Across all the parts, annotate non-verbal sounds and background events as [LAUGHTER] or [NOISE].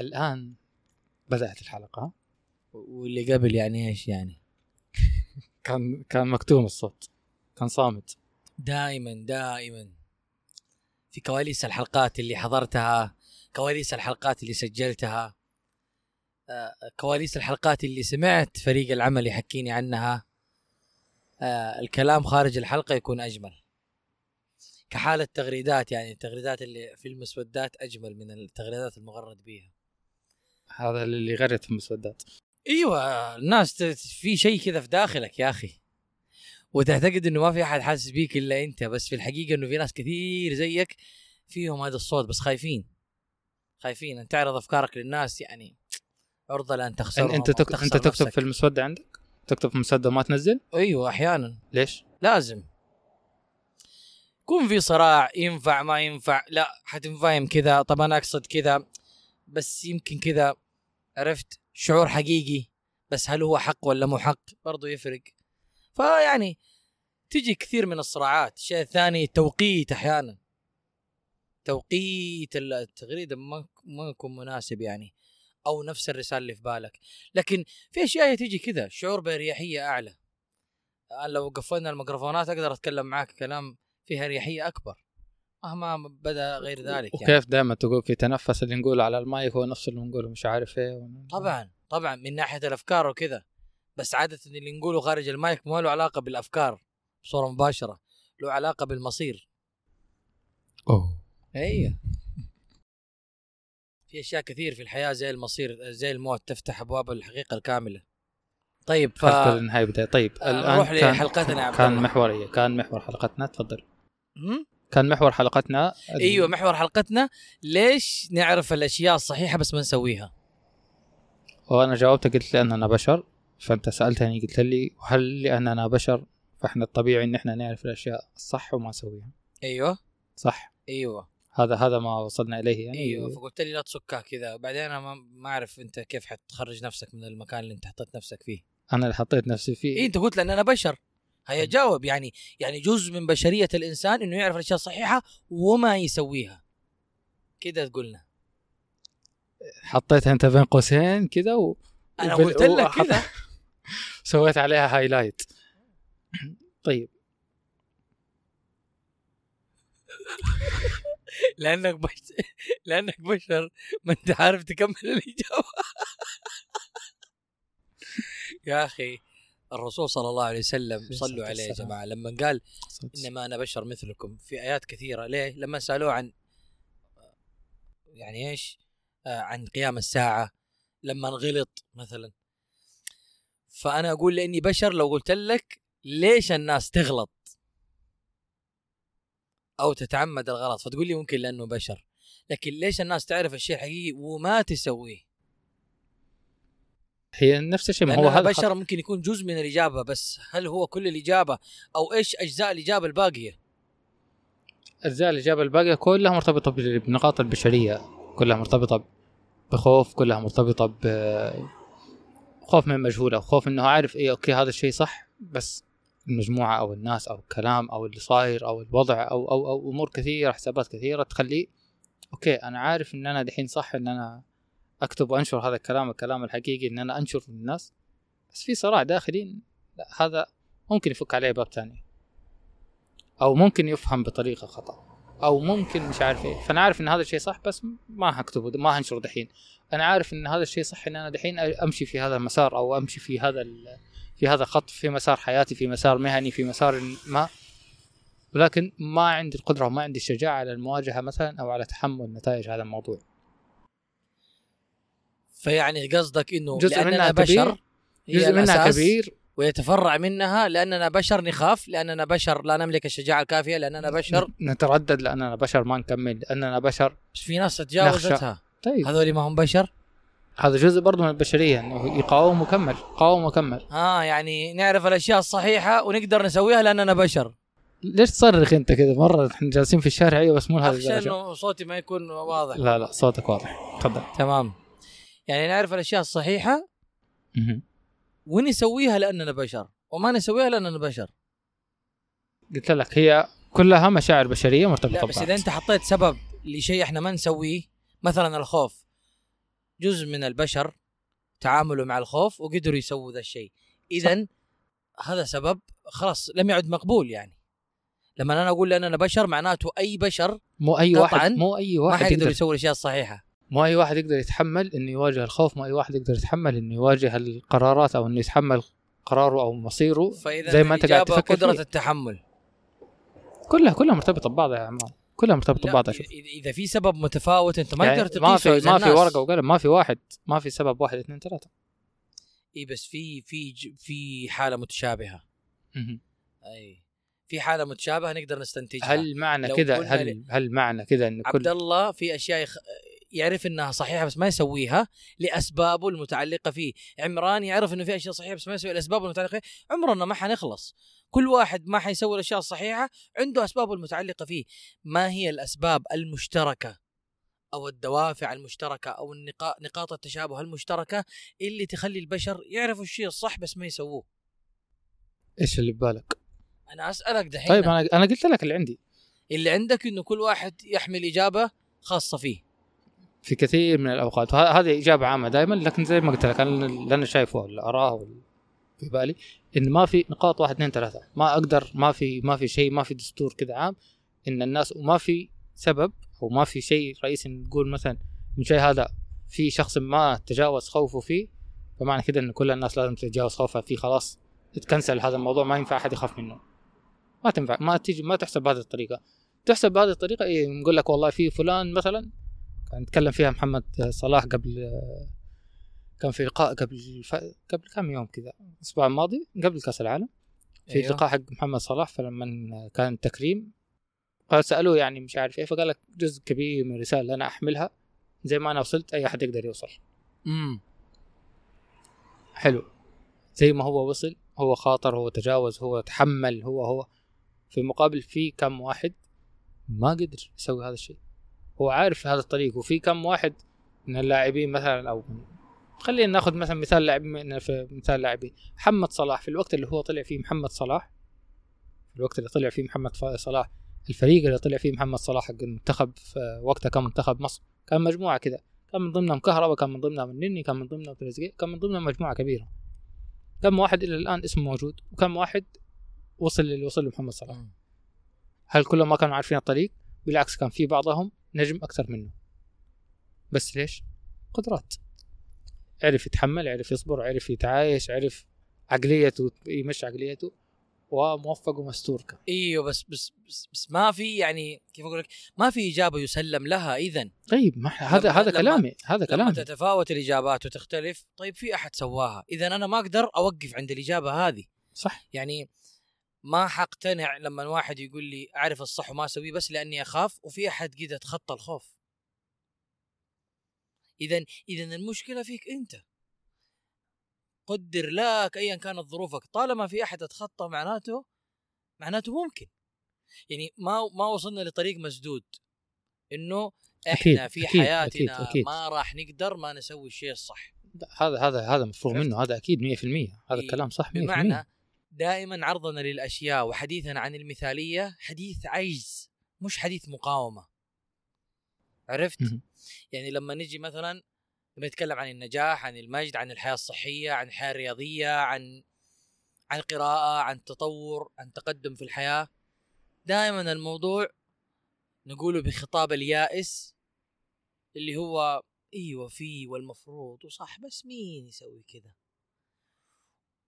الآن بدأت الحلقة. واللي قبل يعني إيش يعني؟ كان كان مكتوم الصوت. كان صامت. دائما دائما في كواليس الحلقات اللي حضرتها كواليس الحلقات اللي سجلتها آه، كواليس الحلقات اللي سمعت فريق العمل يحكيني عنها آه، الكلام خارج الحلقة يكون أجمل. كحالة تغريدات يعني التغريدات اللي في المسودات أجمل من التغريدات المغرد بيها. هذا اللي غرت في المسودات. إيوه الناس في شيء كذا في داخلك يا أخي. وتعتقد إنه ما في أحد حاسس بيك إلا أنت بس في الحقيقة إنه في ناس كثير زيك فيهم هذا الصوت بس خايفين. خايفين أن تعرض أفكارك للناس يعني عرضة لأن تخسرهم أنت أو تك... تخسر انت تكتب نفسك. في المسودة عندك؟ تكتب في المسوده ما تنزل؟ إيوه أحيانا. ليش؟ لازم. يكون في صراع ينفع ما ينفع. لا حتنفهم كذا. طب أنا أقصد كذا. بس يمكن كذا عرفت شعور حقيقي بس هل هو حق ولا مو حق؟ برضو يفرق. فيعني تجي كثير من الصراعات. الشيء الثاني التوقيت أحيانا. توقيت التغريده ما ما يكون مناسب يعني أو نفس الرسالة اللي في بالك. لكن في أشياء تجي كذا شعور بأريحية أعلى. الان لو قفلنا الميكروفونات أقدر أتكلم معك كلام فيه أريحية أكبر. مهما بدأ غير ذلك يعني. وكيف دائما تقول في تنفس اللي نقوله على المايك هو نفس اللي نقوله مش عارف إيه طبعا طبعا من ناحية الأفكار وكذا بس عادة اللي نقوله خارج المايك ما له علاقة بالأفكار بصورة مباشرة له علاقة بالمصير أوه أيوه في أشياء كثير في الحياة زي المصير زي الموت تفتح أبواب الحقيقة الكاملة طيب ف حلقة النهايه بداية طيب آه، الآن نروح كان لحلقتنا يا عبد كان الله. محور إيه؟ كان محور حلقتنا تفضل؟ كان محور حلقتنا ال- إيوه محور حلقتنا. ليش نعرف الأشياء الصحيحة بس ما نسويها؟ وأنا جاوبت قلت لي أننا بشر فأنت سألتني قلت لي وهل لأننا بشر؟ فإحنا الطبيعي إن إحنا نعرف الأشياء الصح وما نسويها. إيوه. صح. إيوه. هذا هذا ما وصلنا إليه يعني. إيوه فقلت لي لا تسكها كذا. بعدين أنا ما ما أعرف أنت كيف حتخرج نفسك من المكان اللي أنت حطيت نفسك فيه. أنا اللي حطيت نفسي فيه. إيه أنت قلت لأن أنا بشر. هيا جاوب يعني يعني جزء من بشرية الإنسان إنه يعرف الأشياء الصحيحة وما يسويها. كده قلنا حطيتها أنت بين قوسين كذا و... أنا وبال- قلت لك وحط- كذا [LAUGHS] سويت عليها highlight طيب. [LAUGHS] لأنك بش... لأنك بشر ما أنت عارف تكمل الإجابة. [LAUGHS] يا أخي. الرسول صلى الله عليه وسلم صلوا عليه يا. جماعة. لما قال إنما أنا بشر مثلكم في آيات كثيرة ليه؟ لما سألوه عن يعني إيش؟ آه عن قيام الساعة لما انغلط مثلا. فأنا أقول لإني بشر لو قلت لك ليش الناس تغلط أو تتعمد الغلط فتقول لي ممكن لأنه بشر. لكن ليش الناس تعرف الشيء الحقيقي وما تسويه؟ هي نفس الشيء ما هو هذا بشر ممكن يكون جزء من الإجابة بس هل هو كل الإجابة أو إيش أجزاء الإجابة الباقية؟ أجزاء الإجابة الباقية كلها مرتبطة ب- بنقاط البشرية كلها مرتبطة بخوف كلها مرتبطة ب خوف من المجهول أو خوف إنه عارف إيه أوكي هذا الشيء صح بس المجموعة أو الناس أو الكلام أو اللي صاير أو الوضع أو أو أو أمور كثيرة حسابات كثيرة تخليه أوكي أنا عارف إن أنا دحين صح إن أنا أكتب وأنشر هذا الكلام الكلام الحقيقي إن أنا أنشر للناس. بس في صراع داخلي لا هذا ممكن يفك عليه باب ثاني أو ممكن يفهم بطريقة خطأ. أو ممكن مش عارف إيه. فأنا عارف إن هذا الشيء صح بس ما هكتبه ما هنشره دحين. أنا عارف إن هذا الشيء صح إن أنا دحين أمشي في هذا المسار أو أمشي في هذا في هذا الخط في مسار حياتي في مسار مهني في مسار ما. ولكن ما عندي القدرة وما عندي الشجاعة على المواجهة مثلا أو على تحمل نتائج هذا الموضوع. فيعني قصدك إنه جزء منها بشر جزء منها كبير. ويتفرع منها لأننا بشر نخاف لأننا بشر لا نملك الشجاعة الكافية لأننا بشر نتردد لأننا بشر ما نكمل لأننا بشر بس في ناس تجاوزتها طيب. هذول ما هم بشر؟ هذا جزء برضه من البشرية إنه يقاوم وكمل قاوم وكمل آه يعني نعرف الأشياء الصحيحة ونقدر نسويها لأننا بشر. ليش تصرخ أنت كذا؟ مرة إحنا جالسين في الشارع أيوه بس مو اخشى الدرجة. إنه صوتي ما يكون واضح. لا لا صوتك واضح. تفضل. تمام. يعني نعرف الأشياء الصحيحة. ونسويها لأننا بشر وما نسويها لأننا بشر. قلت لك هي كلها مشاعر بشرية مرتبطة لا بس. إذا أنت حطيت سبب لشيء إحنا ما نسويه مثلا الخوف. جزء من البشر تعاملوا مع الخوف وقدروا يسووا ذا الشيء. اذا هذا سبب خلاص لم يعد مقبول يعني. لما أنا أقول ان أنا بشر معناته أي بشر مو أي واحد مو أي ما واحد حيقدر يقدر. يسوي الأشياء الصحيحة. مو أي واحد يقدر يتحمل إنه يواجه الخوف مو أي واحد يقدر يتحمل إنه يواجه القرارات أو إنه يتحمل قراره أو مصيره فإذا زي ما أنت قاعد تفكر قدرة فيه. التحمل كلها كلها مرتبطة ببعضها يا عمار كلها مرتبطة ببعضها شوف اذا في سبب متفاوت أنت ما يعني تقدر ما في ما في. ورقة وقلم ما في واحد ما في سبب واحد اثنين ثلاثة إي بس في في في حالة متشابهة. أي في حالة متشابهة نقدر نستنتجها هل معنى كذا هل هل معنى كذا إن عبد كل الله في أشياء يخ... يعرف إنها صحيحة بس ما يسويها لأسبابه المتعلقة فيه، عمران يعرف إنه في أشياء صحيحة بس ما يسوي الاسباب المتعلقة فيه، عمرنا ما حنخلص. كل واحد ما حيسوي الأشياء الصحيحة عنده أسبابه المتعلقة فيه، ما هي الأسباب المشتركة أو الدوافع المشتركة أو نقاط التشابه المشتركة اللي تخلي البشر يعرفوا الشيء الصح بس ما يسووه. إيش اللي ببالك؟ أنا أسألك دحين طيب أنا أنا قلت لك اللي عندي اللي عندك إنه كل واحد يحمل إجابة خاصة فيه. في كثير من الأوقات. وهذه إجابة عامة دائما لكن زي ما قلت لك أنا اللي أنا شايفه اللي اراه في بالي إن ما في نقاط واحد اثنين ثلاثة. ما أقدر ما في ما في شيء ما في دستور كذا عام إن الناس وما في سبب أو ما في شيء رئيسي نقول مثلا إن شيء هذا في شخص ما تجاوز خوفه فيه فمعنى كده إن كل الناس لازم تتجاوز خوفها فيه خلاص تكنسل هذا الموضوع ما ينفع أحد يخاف منه. ما تنفع ما تيجي ما تحسب بهذه الطريقة. تحسب بهذه الطريقة إيه نقول لك والله في فلان مثلا كان يتكلم فيها محمد صلاح قبل كان في لقاء قبل ف... قبل كم يوم كذا الأسبوع الماضي قبل كأس العالم. في أيوه. لقاء حق محمد صلاح فلما كان التكريم قال سألوه يعني مش عارف إيه فقال لك جزء كبير من الرسالة اللي أنا أحملها زي ما أنا وصلت أي أحد يقدر يوصل. امم حلو. زي ما هو وصل هو خاطر هو تجاوز هو تحمل هو هو. في المقابل في كم واحد ما قدر يسوي هذا الشيء. هو عارف هذا الطريق وفي كم واحد من اللاعبين مثلا أو خلينا ناخذ مثلا مثال لاعب في مثال لاعبين. محمد صلاح في الوقت اللي هو طلع فيه محمد صلاح في الوقت اللي طلع فيه محمد صلاح الفريق اللي طلع فيه محمد صلاح حق المنتخب في وقتها كان منتخب مصر كان مجموعة كذا كان من ضمنهم كهرباء كان من ضمنهم النني كان من ضمنهم تريزيجيه كان من ضمنهم مجموعة كبيرة. كم واحد إلى الآن اسمه موجود وكم واحد وصل اللي وصل محمد صلاح؟ هل كلهم ما كانوا عارفين الطريق؟ بالعكس كان في بعضهم نجم أكثر منه. بس ليش؟ قدرات. عرف يتحمل عرف يصبر عرف يتعايش عرف عقليته يمشي عقليته وموفق ومستور كان. إيوه بس بس بس, بس ما في يعني كيف أقول لك؟ ما في إجابة يسلم لها اذا طيب ما هذا لما- هذا لما- كلامي هذا لما كلامي. تتفاوت الإجابات وتختلف طيب في أحد سواها. اذا أنا ما أقدر أوقف عند الإجابة هذه. صح. يعني ما حقتنع لما واحد يقول لي أعرف الصح وما أسويه بس لأني أخاف وفي أحد قد يتخطى الخوف. اذا اذا المشكلة فيك أنت. قدر لك ايا كانت ظروفك. طالما في أحد أتخطى معناته معناته ممكن. يعني ما ما وصلنا لطريق مسدود. إنه إحنا أكيد، في أكيد، حياتنا أكيد، أكيد. ما راح نقدر ما نسوي الشيء الصح. هذا هذا هذا مفروغ؟ منه. هذا أكيد 100% هذا الكلام صح 100% بمعنى دائما عرضنا للأشياء وحديثنا عن المثالية حديث عجز مش حديث مقاومة. عرفت. يعني لما نجي مثلا لما نتكلم عن النجاح عن المجد عن الحياة الصحية عن الحياة الرياضيه عن عن القراءة عن التطور عن تقدم في الحياة دائما الموضوع نقوله بخطاب اليائس اللي هو إيوه في والمفروض وصح بس مين يسوي كذا؟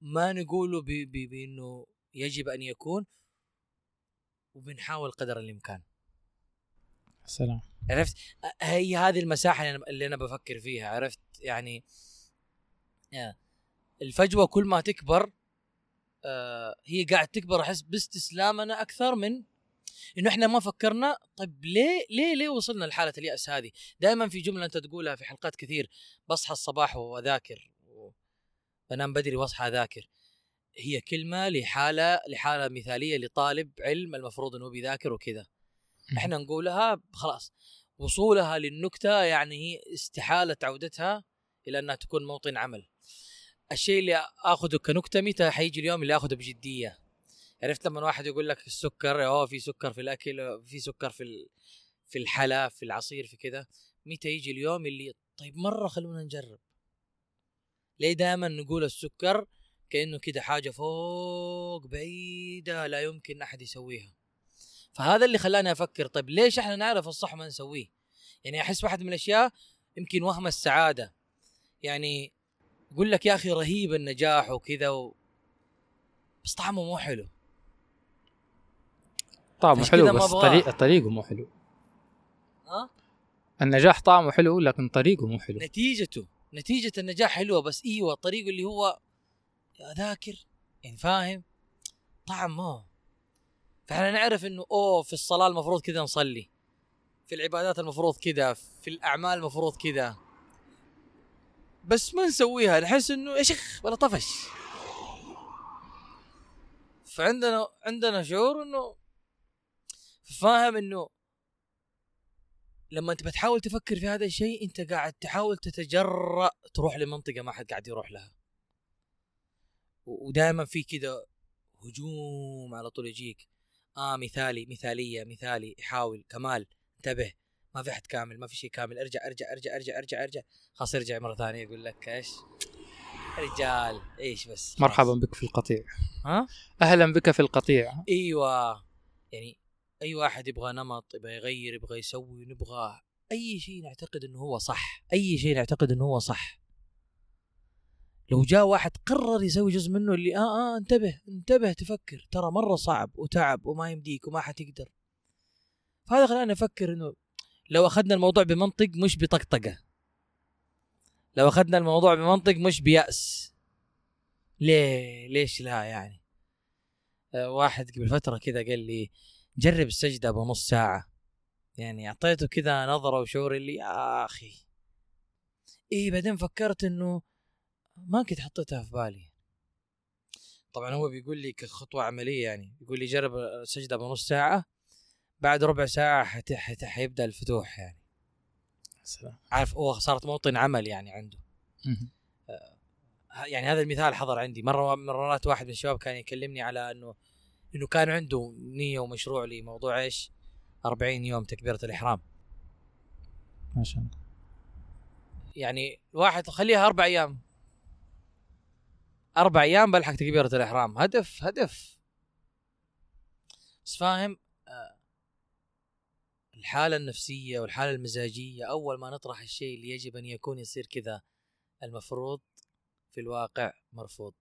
ما نقوله بإنه يجب أن يكون وبنحاول قدر الإمكان. سلام. عرفت؟ هي هذه المساحة اللي أنا بفكر فيها عرفت؟ يعني يا. الفجوة كل ما تكبر آه هي قاعد تكبر أحس باستسلامنا أكثر من إنه إحنا ما فكرنا. طيب ليه ليه ليه وصلنا لحالة اليأس هذه؟ دائما في جملة أنت تقولها في حلقات كثير بصحى الصباح وأذاكر. بنام بدري واصحى اذاكر هي كلمة لحالة لحالة مثالية لطالب علم المفروض إنه بيذاكر وكذا. إحنا نقولها خلاص. وصولها للنكتة يعني استحالة عودتها إلى أنها تكون موطن عمل. الشيء اللي آخذه كنكتة متى؟ حيجي اليوم اللي آخذه بجدية. عرفت لما واحد يقول لك السكر أوه في سكر في الأكل في سكر في ال- في الحلا في العصير في كذا. متى يجي اليوم اللي طيب مرة خلونا نجرب. ليه دائما نقول السكر كأنه كده حاجة فوق بعيدة لا يمكن أحد يسويها. فهذا اللي خلاني أفكر طيب ليش إحنا نعرف الصح ما نسويه؟ يعني أحس واحد من الأشياء يمكن وهم السعادة. يعني يقول لك يا أخي رهيب النجاح وكذا و... بس طعمه مو حلو. طعمه حلو بس. طريق طريقه مو حلو. ها؟ النجاح طعمه حلو لكن طريقه مو حلو. نتيجته. نتيجة النجاح حلوة بس إيوه طريقه اللي هو يا ذاكر يعني فاهم؟ طعم ما فإحنا نعرف إنه أوه في الصلاة المفروض كذا نصلي في العبادات المفروض كذا في الأعمال المفروض كذا. بس ما نسويها نحس إنه يا شيخ بلا طفش. فعندنا عندنا شعور إنه فاهم إنه لما أنت بتحاول تفكر في هذا الشيء أنت قاعد تحاول تتجرأ تروح لمنطقة ما حد قاعد يروح لها. ودائما في كذا هجوم على طول يجيك. آه مثالي مثالية مثالي يحاول كمال انتبه. ما في أحد كامل ما في شيء كامل. ارجع ارجع ارجع ارجع ارجع ارجع. خلاص ارجع مرة ثانية يقول لك إيش؟ رجال إيش بس. مرحبا بك في القطيع. ها؟ أهلا بك في القطيع. إيوه. يعني أي واحد يبغى نمط يبغى يغير يبغى يسوي نبغى أي شيء نعتقد إنه هو صح أي شيء نعتقد إنه هو صح. لو جاء واحد قرر يسوي جزء منه اللي آه آه انتبه انتبه تفكر ترى مرة صعب وتعب وما يمديك وما حتقدر. فهذا خلاني أفكر إنه لو أخذنا الموضوع بمنطق مش بطقطقة. لو أخذنا الموضوع بمنطق مش بيأس. ليه ليش لا يعني؟ آه، واحد قبل فترة كذا قال لي جرب السجدة بنص ساعة. يعني أعطيته كذا نظرة وشعور اللي يا أخي. إيه بعدين فكرت إنه ما كنت حطيتها في بالي. طبعا هو بيقول لي كخطوة عملية يعني يقول لي جرب السجدة بنص ساعة بعد ربع ساعة حت... حت... حيبدأ الفتوح يعني. سلام. عارف هو صارت موطن عمل يعني عنده. مهم. ه- يعني هذا المثال حضر عندي. مرة من مرات واحد من الشباب كان يكلمني على إنه إنه كان عنده نية ومشروع لموضوع إيش؟ 40 يوم تكبيرة الإحرام. ما شاء الله. يعني واحد خليها أربع أيام. أربع أيام بلحق تكبيرة الإحرام. هدف هدف. بس فاهم؟ آه، الحالة النفسية والحالة المزاجية أول ما نطرح الشيء اللي يجب أن يكون يصير كذا المفروض في الواقع مرفوض.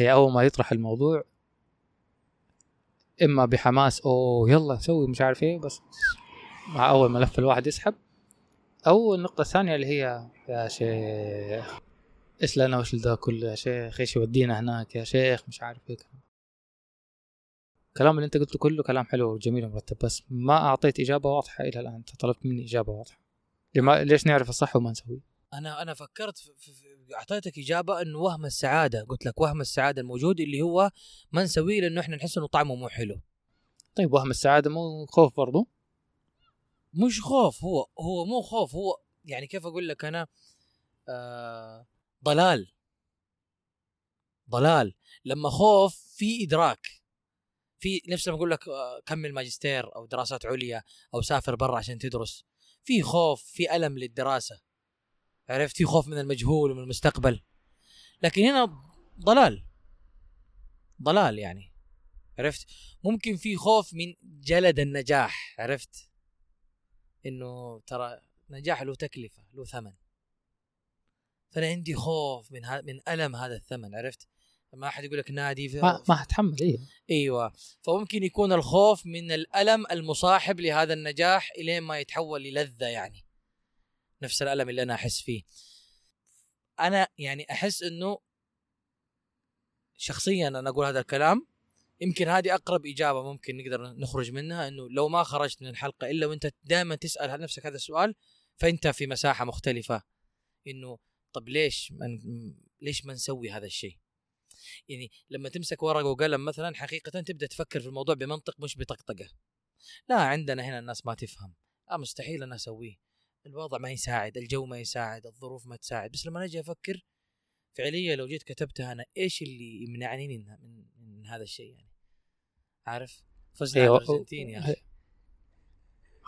هي أول ما يطرح الموضوع إما بحماس أوه يلا سوي مش عارف إيه. بس مع أول ملف الواحد يسحب. أو النقطة الثانية اللي هي يا شيخ إيش لنا وش ده كله يا شيخ إيش يودينا هناك يا شيخ مش عارف إيه. الكلام اللي أنت قلته كله كلام حلو وجميل ومرتب بس ما أعطيت إجابة واضحة إلى الآن. أنت طلبت مني إجابة واضحة. لما ليش نعرف الصح وما نسويه؟ أنا أنا فكرت أعطيتك إجابة إنه وهم السعادة. قلت لك وهم السعادة الموجود اللي هو ما نسويه لأنه إحنا نحس إنه طعمه مو حلو. طيب وهم السعادة مو خوف برضو؟ مش خوف هو هو مو خوف هو يعني كيف أقول لك أنا؟ آه ضلال. ضلال. لما خوف في إدراك. في نفس لما أقول لك آه، كمل ماجستير أو دراسات عليا أو سافر برا عشان تدرس. في خوف في ألم للدراسة. عرفت؟ في خوف من المجهول ومن المستقبل. لكن هنا ضلال. ضلال يعني. عرفت؟ ممكن في خوف من جلد النجاح. عرفت؟ إنه ترى نجاح له تكلفة له ثمن. فأنا عندي خوف من ها من ألم هذا الثمن. عرفت؟ لما أحد يقول لك نادي في ما ما هتحمل إيه. إيوه. فممكن يكون الخوف من الألم المصاحب لهذا النجاح إلين ما يتحول للذة يعني. نفس الألم اللي أنا أحس فيه أنا يعني أحس إنه شخصيا أنا أقول هذا الكلام يمكن هذه أقرب إجابة ممكن نقدر نخرج منها إنه لو ما خرجت من الحلقة إلا وأنت دائما تسأل نفسك هذا السؤال فأنت في مساحة مختلفة إنه طب ليش من ليش ما نسوي هذا الشيء؟ يعني لما تمسك ورقة وقلم مثلا حقيقة تبدأ تفكر في الموضوع بمنطق مش بطقطقة. لا عندنا هنا الناس ما تفهم، آه مستحيل أنا أسويه. الوضع ما يساعد، الجو ما يساعد، الظروف ما تساعد، بس لما أجي أفكر فعليا لو جيت كتبتها أنا إيش اللي يمنعني من من, من هذا الشيء يعني؟ عارف؟ فزنا أيوة. الأرجنتين يا أخي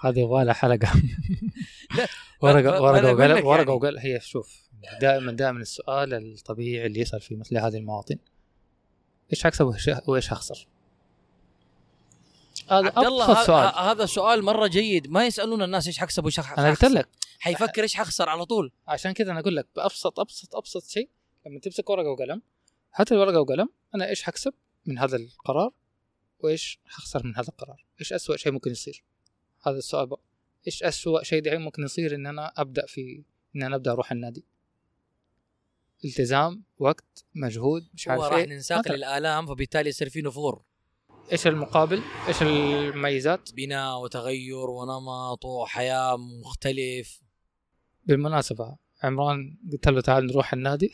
هذه ولا حلقة [LAUGHS] لا، ورقة ورقه وقلم ورقة يعني. وقلم هي شوف دائما دائما السؤال الطبيعي اللي يسأل في مثل هذه المواطن إيش حكسب وإيش- وايش حخسر؟ هذا أبسط سؤال. هذا سؤال مرة جيد. ما يسألون الناس إيش حكسب وإيش حخ- أنا قلت لك. حيفكر إيش حخسر على طول. عشان كذا أنا أقول لك بأبسط أبسط أبسط شيء لما تمسك ورقة وقلم هات الورقة وقلم أنا إيش حكسب من هذا القرار وإيش حخسر من هذا القرار؟ إيش أسوأ شيء ممكن يصير؟ هذا السؤال بقى. إيش أسوأ شيء دحين ممكن يصير إن أنا أبدأ في إن أنا أبدأ أروح النادي؟ التزام وقت مجهود مش هو عارف راح إيه. ننساق. للآلام فبالتالي يصير في نفور. إيش المقابل؟ إيش المميزات؟ بناء وتغير ونمط وحياة مختلف. بالمناسبة عمران قلت له تعال نروح النادي.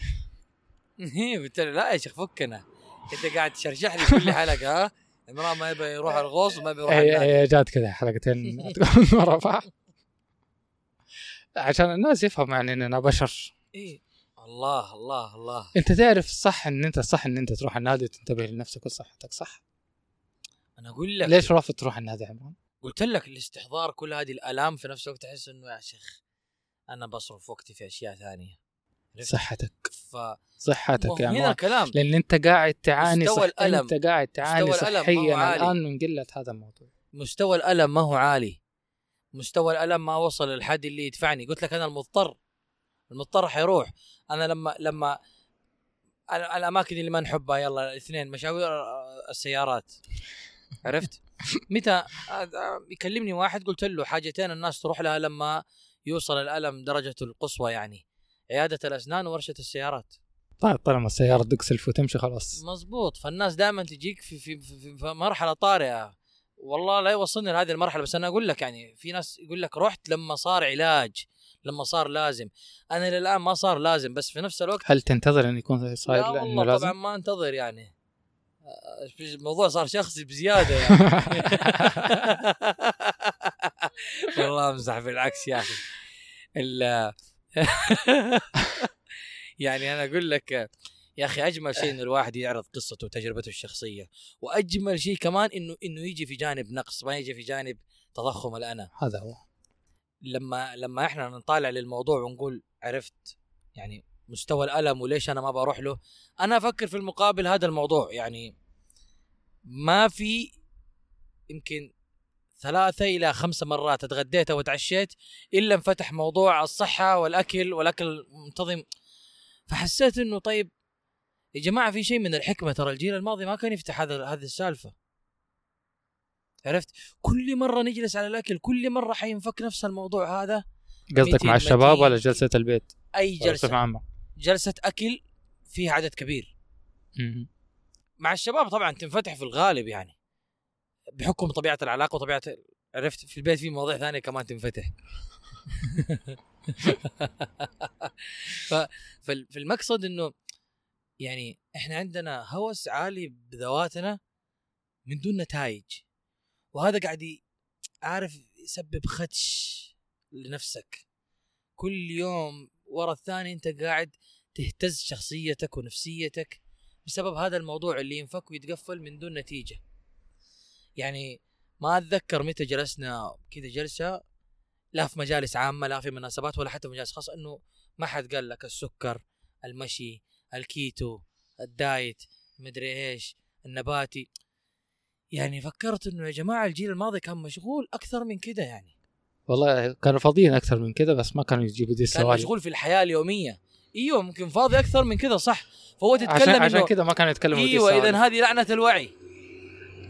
[LAUGHS] بالتالي لا يا شيخ فكنا أنت قاعد تشرشح لي كل حلقة ها؟ عمران ما يبي يروح الغوص وما يبي يروح النادي. هي جات كذا حلقتين [LAUGHS] ورا بعض. عشان الناس يفهم يعني إننا بشر. إيه. الله الله الله. أنت تعرف صح إن انت صح إن أنت تروح النادي وتنتبه لنفسك وصحتك صح؟ أنا أقول لك ليش رافض تروح النادي عمران؟ قلت لك الاستحضار كل هذه الآلام في نفس الوقت احس إنه يا شيخ أنا بصرف وقتي في أشياء ثانية؟ صحتك. ف صحتك يا عمران. الكلام لأن أنت قاعد تعاني مستوى صح الألم. أنت قاعد تعاني مستوى الألم ما هو صحيا عالي. الآن من قلة هذا الموضوع. مستوى الألم ما هو عالي. مستوى الألم ما وصل للحد اللي يدفعني. قلت لك أنا المضطر. المضطر حيروح أنا لما لما ال- الأماكن اللي ما نحبها يلا الاثنين مشاوير السيارات. عرفت؟ [LAUGHS] متى؟ آه، يكلمني واحد قلت له حاجتين الناس تروح لها لما يوصل الألم درجته القصوى يعني. عيادة الأسنان وورشه السيارات. طيب طالما السيارة تدق سلف وتمشي خلاص. مزبوط فالناس دائما تجيك في في, في, في, في مرحلة طارئة. والله لا يوصلني لهذه المرحلة بس أنا أقول لك يعني في ناس يقول لك رحت لما صار علاج لما صار لازم. أنا للآن ما صار لازم بس في نفس الوقت هل تنتظر أن يكون صاير لا لأنه والله لازم؟ طبعا ما أنتظر يعني. آه، الموضوع صار شخصي بزيادة يعني. [LAUGHS] والله أمزح بالعكس يا أخي. [LAUGHS] يعني أنا أقول لك يا أخي أجمل شيء انه الواحد يعرض قصته وتجربته الشخصية وأجمل شيء كمان إنه إنه يجي في جانب نقص ما يجي في جانب تضخم الأنا. هذا هو. لما لما إحنا نطالع للموضوع ونقول عرفت يعني مستوى الألم وليش أنا ما بروح له. أنا أفكر في المقابل هذا الموضوع يعني ما في يمكن ثلاثة إلى خمسة مرات اتغديت أو تعشيت إلا انفتح موضوع الصحة والأكل والأكل منتظم فحسيت إنه طيب يا جماعة في شيء من الحكمة ترى الجيل الماضي ما كان يفتح هذا هذه السالفة. عرفت؟ كل مرة نجلس على الأكل كل مرة حينفك نفس الموضوع هذا. قصدك مع الشباب. ولا جلسة البيت؟ أي جلسة. عامة. جلسة أكل فيها عدد كبير. مع الشباب طبعا تنفتح في الغالب يعني بحكم طبيعة العلاقة وطبيعة عرفت في البيت في مواضيع ثانية كمان تنفتح. [LAUGHS] فالمقصد إنه يعني إحنا عندنا هوس عالي بذواتنا من دون نتائج. وهذا قاعد عارف يسبب خدش لنفسك. كل يوم ورا الثاني انت قاعد تهتز شخصيتك ونفسيتك بسبب هذا الموضوع اللي ينفك ويتقفل من دون نتيجة. يعني ما أتذكر متى جلسنا كذا جلسة لا في مجالس عامة لا في مناسبات ولا حتى مجالس خاصة إنه ما حد قال لك السكر المشي ال keto ال diet مدري إيش النباتي. يعني فكرت إنه يا جماعة الجيل الماضي كان مشغول أكثر من كده يعني. والله كانوا فاضيين أكثر من كذا بس ما كانوا يجيبوا دي كان السوالف مشغول في الحياة اليومية إيوه ممكن فاضي أكثر من كذا صح فهو تتكلم عشان عشان كذا ما كانوا يتكلموا إيوه. اذا هذه لعنة الوعي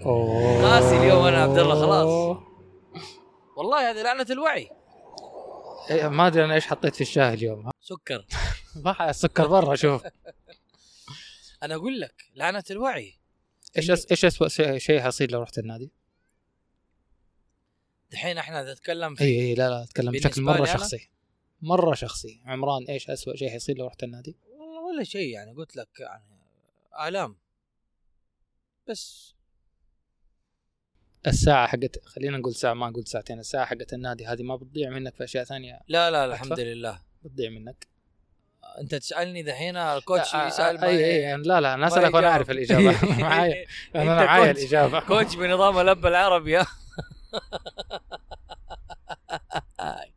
أوه. قاسي اليوم أنا عبد الله خلاص. والله هذه لعنة الوعي إيه، ما أدري أنا إيش حطيت في الشاي اليوم؟ سكر [LAUGHS] ما السكر برا شوف أنا أقول لك لعنة الوعي إيش أس... إيش اسوء شيء شيء حيصير لو رحت النادي؟ دحين إحنا نتكلم في إي إي لا لا أتكلم بشكل مرة؟ شخصي مرة شخصي عمران إيش اسوء شيء حيصير لو رحت النادي؟ والله ولا شيء يعني قلت لك يعني آلام بس الساعة حقت خلينا نقول ساعة ما نقول ساعتين الساعة حقت النادي هذه ما بتضيع منك في أشياء ثانية لا لا الحمد؟ لله بتضيع منك أنت تسألني دحين ال coach آه، آه، يسأل إي إي لا لا أنا أسألك وأنا. أعرف الإجابة [LAUGHS] معايا [LAUGHS] أنا معايا coach. الإجابة coach بنظام الأب العربي [LAUGHS]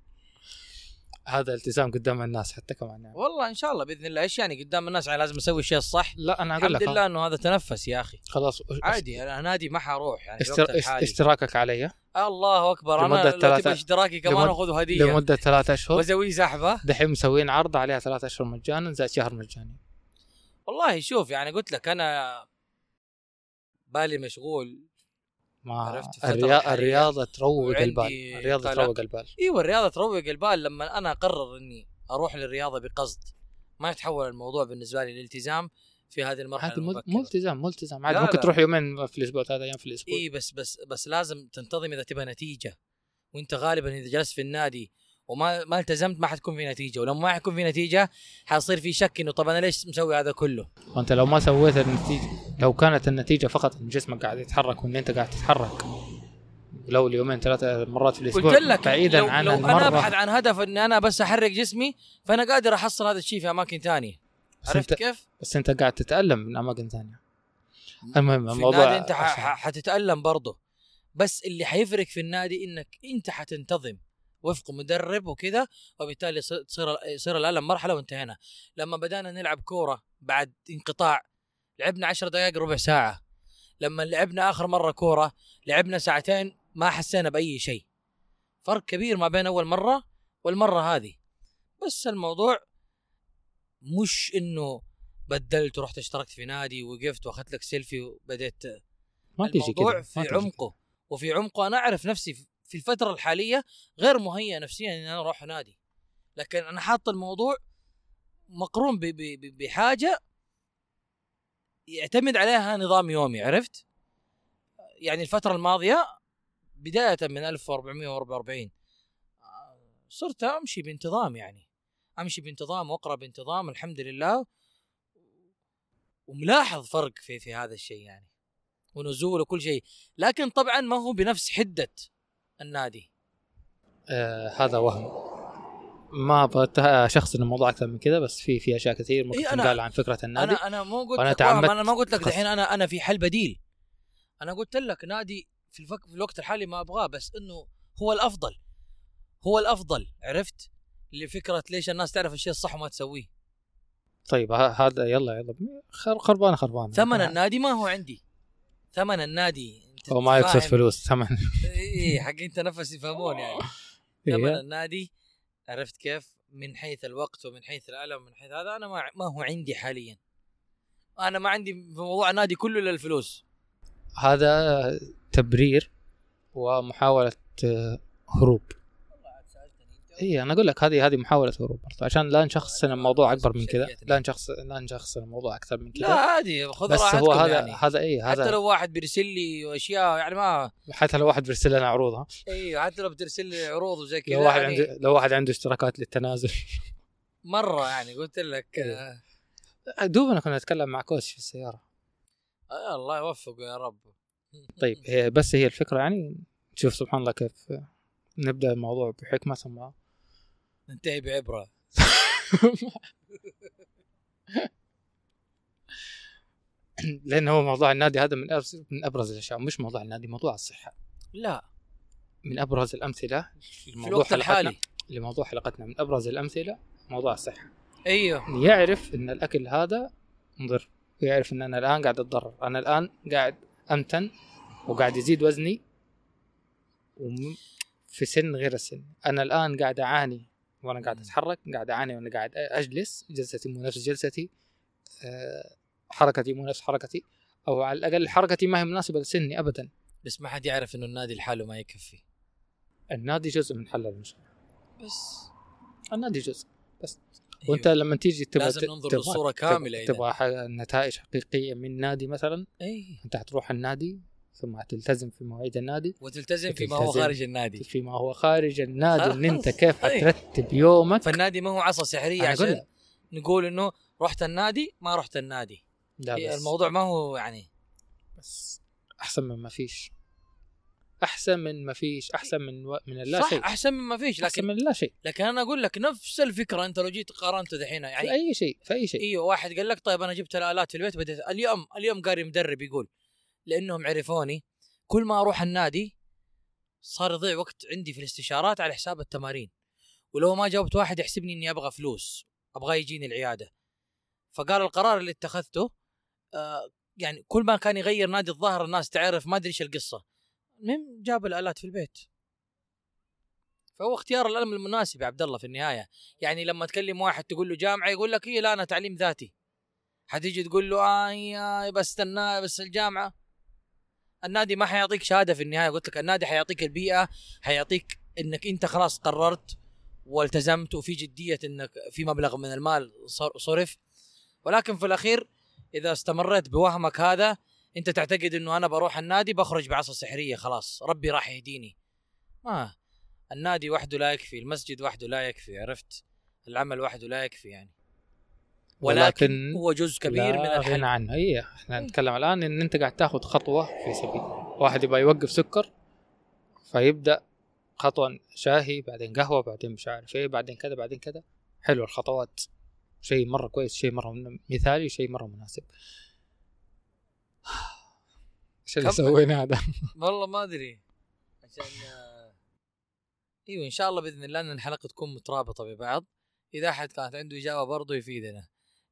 هذا التزام قدام الناس حتى كمان يعني. والله إن شاء الله بإذن الله. إيش يعني قدام الناس؟ يعني لازم أسوي الشيء الصح. لا أنا أقول الحمد لك لله إنه هذا تنفس يا أخي. خلاص عادي أنا نادي ما حروح يعني الحالي. اشتراكك علي. الله أكبر. أنا لو ثلاثة- اشتراكي كمان لمد- أخذ هدية. لمدة ثلاثة أشهر. وأسوي سحبه دحين مسوين عرض عليها ثلاثة أشهر مجانا زائد شهر مجاني. والله شوف يعني قلت لك أنا بالي مشغول ما عرفت الفترة الريا... الحالية. الرياضة تروق البال الرياضة قلق. تروق البال إيوه الرياضة تروق البال لما أنا أقرر إني أروح للرياضة بقصد ما يتحول الموضوع بالنسبة لي للالتزام في هذه المرحلة هذا مل- المبكرة. ملتزم ملتزم عادي ممكن لا. تروح يومين في الأسبوع ثلاث أيام في الأسبوع إي بس بس بس لازم تنتظم إذا تبغى نتيجة وأنت غالبا إذا جلست في النادي وما ما التزمت ما حتكون في نتيجة. ولما ما حيكون في نتيجة حيصير في شك إنه طب أنا ليش مسوي هذا كله؟ وأنت لو ما سويت النتيجة لو كانت النتيجة فقط إن جسمك قاعد يتحرك وإن أنت قاعد تتحرك لو اليومين ثلاثة مرات في الأسبوع قلت لك بعيدا لو, عن لو المرة. أنا أبحث عن هدف اني أنا بس أحرك جسمي فأنا قادر أحصل هذا الشيء في أماكن ثانية بس عرفت كيف؟ بس أنت قاعد تتألم من أماكن ثانية المهم في الموضوع النادي أنت ح- عشان- ح- حتتألم برضه. بس اللي حيفرق في النادي إنك أنت حتنتظم. وفق مدرب وكذا وبالتالي تصير يصير الالم مرحلة وانتهينا. لما بدأنا نلعب كورة بعد انقطاع لعبنا عشر دقائق ربع ساعة. لما لعبنا آخر مرة كورة لعبنا ساعتين ما حسينا بأي شيء. فرق كبير ما بين أول مرة والمرة هذه. بس الموضوع مش إنه بدلت ورحت اشتركت في نادي وقفت وأخذت لك سيلفي وبديت. ما تيجي الموضوع كذا في عمقه. وفي عمقه أنا أعرف نفسي في- الفترة الحالية غير مهيئ نفسيا ان أنا أروح نادي لكن أنا حاط الموضوع مقرون بحاجة يعتمد عليها نظام يومي عرفت؟ يعني الفترة الماضية بداية من 1444 آه، صرت أمشي بانتظام يعني. أمشي بانتظام واقرا بانتظام الحمد لله. وملاحظ فرق في في هذا الشيء يعني ونزول وكل شيء. لكن طبعا ما هو بنفس حدة النادي. آه هذا وهم. ما أبغى شخص الموضوع أكثر من كذا بس في في أشياء كثير ممكن إيه، تنقال عن فكرة النادي. أنا أنا مو قلت لك أنا ما قلت لك دحين أنا أنا في حل بديل. أنا قلت لك نادي في, الفك في الوقت الحالي ما أبغاه بس إنه هو الأفضل. هو الأفضل عرفت؟ لفكرة ليش الناس تعرف الشيء الصح وما تسويه. طيب هذا يلا يلا. خر- خربانه خربانة. ثمن النادي ما هو عندي. ثمن النادي هو ما يقصد فاهم؟ فلوس ثمن. اي حقين تنفس يفهمون يعني. [LAUGHS] ثمن إيه. النادي عرفت كيف؟ من حيث الوقت ومن حيث الألم ومن حيث هذا أنا ما ما هو عندي حاليا. أنا ما عندي في موضوع النادي كله الا الفلوس هذا تبرير ومحاولة آه، هروب. اي أنا أقول لك هذه هذه محاولة هروب برضه عشان لا نشخصن الموضوع أكبر من كذا لا نشخص لا نشخصن الموضوع أكثر من لا كذا عادي خذ بس هو هذا يعني. هذا اي حتى هذا لو واحد بيرسل لي أشياء يعني ما حتى لو واحد بيرسل لنا عروضها أيوه حتى لو بترسل لي عروض وزي كذا لو واحد يعني. عنده لو واحد عنده اشتراكات للتنازل. مرة يعني قلت لك. إيه. دوبنا كنا نتكلم مع كوش في السيارة. آه الله يوفقه يا رب. طيب [LAUGHS] هي بس هي الفكرة يعني تشوف سبحان الله كيف نبدأ الموضوع بحكمة ثم ننتهي بعبرة. [LAUGHS] لأن هو موضوع النادي هذا من ابرز من أبرز الأشياء مش موضوع النادي موضوع الصحة. لا. من أبرز الأمثلة في لموضوع الوقت حلقتنا الحالي. لموضوع حلقتنا. من أبرز الأمثلة موضوع الصحة. أيوه. يعرف إن الأكل هذا مضر ويعرف إن أنا الآن قاعد أتضرر. أنا الآن قاعد أمتن وقاعد يزيد وزني وم- في سن غير السن. أنا الآن قاعد أعاني وأنا قاعد. اتحرك قاعد اعاني وأنا قاعد اجلس جلستي مو نفس جلستي أه حركتي مو نفس حركتي أو على الأقل حركتي ما هي مناسبة لسني ابدا بس ما حد يعرف إنه النادي لحاله ما يكفي النادي جزء من حل المشكلة بس النادي جزء أيوة. وأنت لما تيجي تبغى لازم ننظر تبغى- للصورة تبغى-. تبغى نتائج حقيقية من نادي مثلا اي أنت حتروح النادي ثم تلتزم في مواعيد النادي. وتلتزم فيما هو. خارج النادي. فيما هو خارج النادي. إن أنت. كيف طيب. حترتب يومك؟ فالنادي ما هو عصا سحرية عشان. نقول إنه رحت النادي ما رحت النادي. لا الموضوع ما هو يعني بس أحسن من ما فيش. أحسن من ما فيش. أحسن من و... من اللا صح شيء. أحسن من ما فيش. أحسن لكن من لا شيء. لكن أنا أقول لك نفس الفكرة أنت لو جيت قارنت دحين في يعني أي شيء في أي شيء. إيوه واحد قال لك طيب أنا جبت الآلات في البيت بديت اليوم اليوم قاري مدرب يقول لأنهم عرفوني. كل ما أروح النادي صار يضيع وقت عندي في الاستشارات على حساب التمارين. ولو ما جاوبت واحد يحسبني إني أبغى فلوس أبغى يجيني العيادة. فقال القرار اللي اتخذته آه يعني كل ما كان يغير نادي الظهر الناس تعرف ما أدري إيش القصة. المهم جاب الآلات في البيت. فهو اختيار القلم المناسب يا عبد الله في النهاية. يعني لما تكلم واحد تقول له جامعة يقول لك إيه لا أنا تعليم ذاتي. حتيجي تقول له آه يا بس النا بس الجامعة. النادي ما حيعطيك شهادة في النهاية. قلت لك النادي حيعطيك البيئة حيعطيك إنك أنت خلاص قررت والتزمت وفي جدية إنك في مبلغ من المال صر- صرف. ولكن في الأخير إذا استمريت بوهمك هذا أنت تعتقد إنه أنا بروح النادي بخرج بعصا سحرية خلاص. ربي راح يهديني. ما النادي وحده لا يكفي المسجد وحده لا يكفي عرفت؟ العمل وحده لا يكفي يعني. ولكن ولكن هو جزء كبير من الحل غنى عنه. اي إحنا إيه. نتكلم الآن إن أنت قاعد تاخذ خطوة في سبيل. واحد يبغى يوقف سكر فيبدأ خطوة شاهي بعدين قهوة بعدين مش عارف إيه بعدين كذا بعدين كذا. حلو الخطوات. شيء مرة كويس شيء مرة مثالي شيء مرة مناسب. إيش اللي كم- سوينا هذا؟ [LAUGHS] والله ما أدري. عشان أيوه ان شاء الله بإذن الله إن الحلقة تكون مترابطة ببعض. إذا أحد كانت عنده إجابة برضو يفيدنا.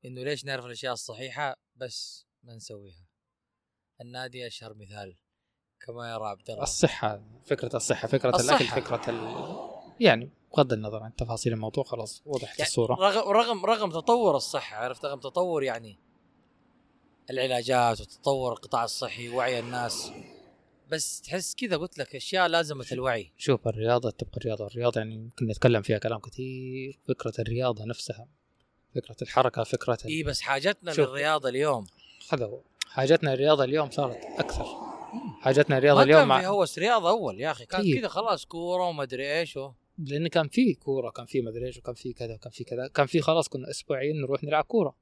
إنه ليش نعرف الأشياء الصحيحة بس ما نسويها. النادي أشهر مثال كما يرى عبد الله. الصحة فكرة الصحة فكرة الصحة. الاكل فكرة ال... يعني بغض النظر عن تفاصيل الموضوع خلاص وضحت يعني الصورة. رغم رغم تطور الصحة عرفت؟ رغم تطور يعني العلاجات وتطور القطاع الصحي ووعي الناس. بس تحس كذا قلت لك أشياء لازمة الوعي. شوف الرياضة تبقى الرياضة الرياضة يعني ممكن نتكلم فيها كلام كثير فكرة الرياضة نفسها فكرة الحركة فكرة ال- اي بس حاجتنا شوف. للرياضة اليوم. هذا هو. حاجتنا الرياضة اليوم صارت أكثر. حاجتنا الرياضة ما اليوم كان مع... في هوس رياضة أول يا أخي. كان طيب. كذا خلاص كورة وما أدري إيش و... لأن كان في كورة كان في مدري إيش وكان في كذا وكان في كذا. كان في خلاص كنا أسبوعيا نروح نلعب كورة.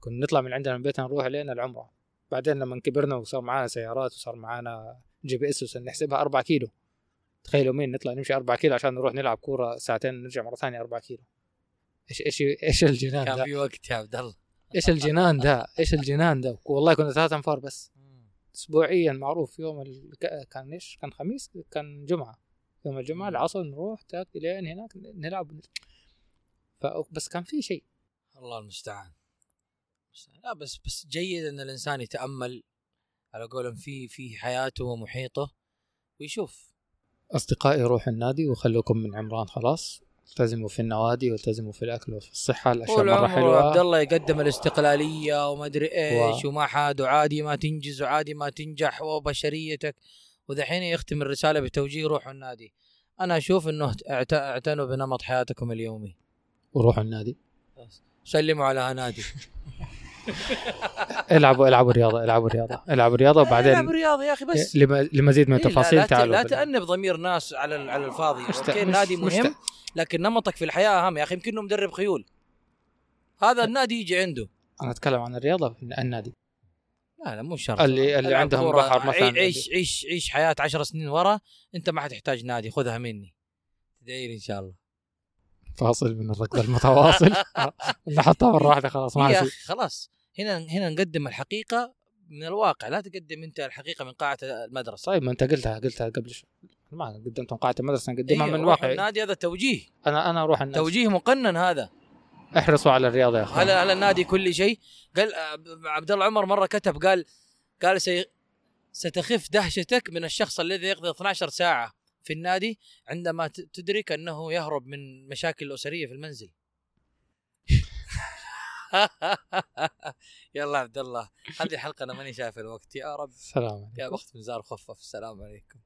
كنا نطلع من عندنا من بيتنا نروح لين العمرة. بعدين لما كبرنا وصار معانا سيارات وصار معانا GPS وصرنا نحسبها 4 كيلو. تخيلوا مين نطلع نمشي 4 كيلو عشان نروح نلعب كورة ساعتين نرجع مرة ثانية 4 كيلو. إيش إيش إيش الجنان كان ده؟ في وقت يا عبد الله. إيش الجنان ده؟ إيش الجنان ده؟ والله كنا ثلاثة أنفار بس. اسبوعيا معروف يوم ال... كان إيش؟ كان خميس كان جمعة. يوم الجمعة العصر نروح تاك لين هناك نلعب. ف... بس كان في شيء. الله المستعان. لا بس بس جيد إن الإنسان يتأمل على قولهم في في حياته ومحيطه ويشوف. أصدقائي روحوا النادي وخلوكم من عمران خلاص. التزموا في النوادي والتزموا في الأكل وفي الصحة الأشياء مرة عمره عبد الله يقدم الاستقلالية وما ادري إيش و- وما حاد وعادي ما تنجز وعادي ما تنجح وبشريتك. ودحين يختم الرسالة بتوجيه روحوا النادي. أنا أشوف إنه اعت- اعتنوا بنمط حياتكم اليومي. وروحوا النادي. سلموا على هنادي [LAUGHS] [LAUGHS] العبوا العبوا رياضة العبوا رياضة العبوا العب وبعدين رياضه يا أخي بس. لم- لمزيد من إيه، التفاصيل ت- تعالوا لا تأنب ضمير ناس على على الفاضي. أوكي النادي مهم لكن نمطك في الحياة أهم. يا أخي يمكن انه مدرب خيول. هذا النادي يجي عنده. أنا أتكلم عن الرياضة في النادي. لا لا مو شرط. اللي- اللي عندهم بحر مثلاً. عي- عيش عيش عيش حياة عشر سنين ورا. أنت ما حتحتاج نادي خذها مني. تدعي لي إن شاء الله. فاصل من الركض المتواصل. [LAUGHS] نحطها مرة واحدة خلاص ما خلاص. هنا هنا نقدم الحقيقة من الواقع لا تقدم أنت الحقيقة من قاعة المدرسة. طيب ما أنت قلتها قلتها قبل شوي ما قدمت من قاعة المدرسة نقدمها إيه، من روح واقع. النادي هذا توجيه. أنا أنا أروح النادي. توجيه مقنن هذا. احرصوا على الرياضة يا هل أخوان. هل النادي كل شيء؟ قال عبد الله عمر مرة كتب قال قال سي ستخف دهشتك من الشخص الذي يقضي 12 ساعة في النادي عندما تدرك أنه يهرب من مشاكل اسريه في المنزل. [LAUGHS] يلا عبد الله هذه الحلقة أنا ماني شايف الوقت. يا رب. سلام يا بخت من زار خفف السلام عليكم.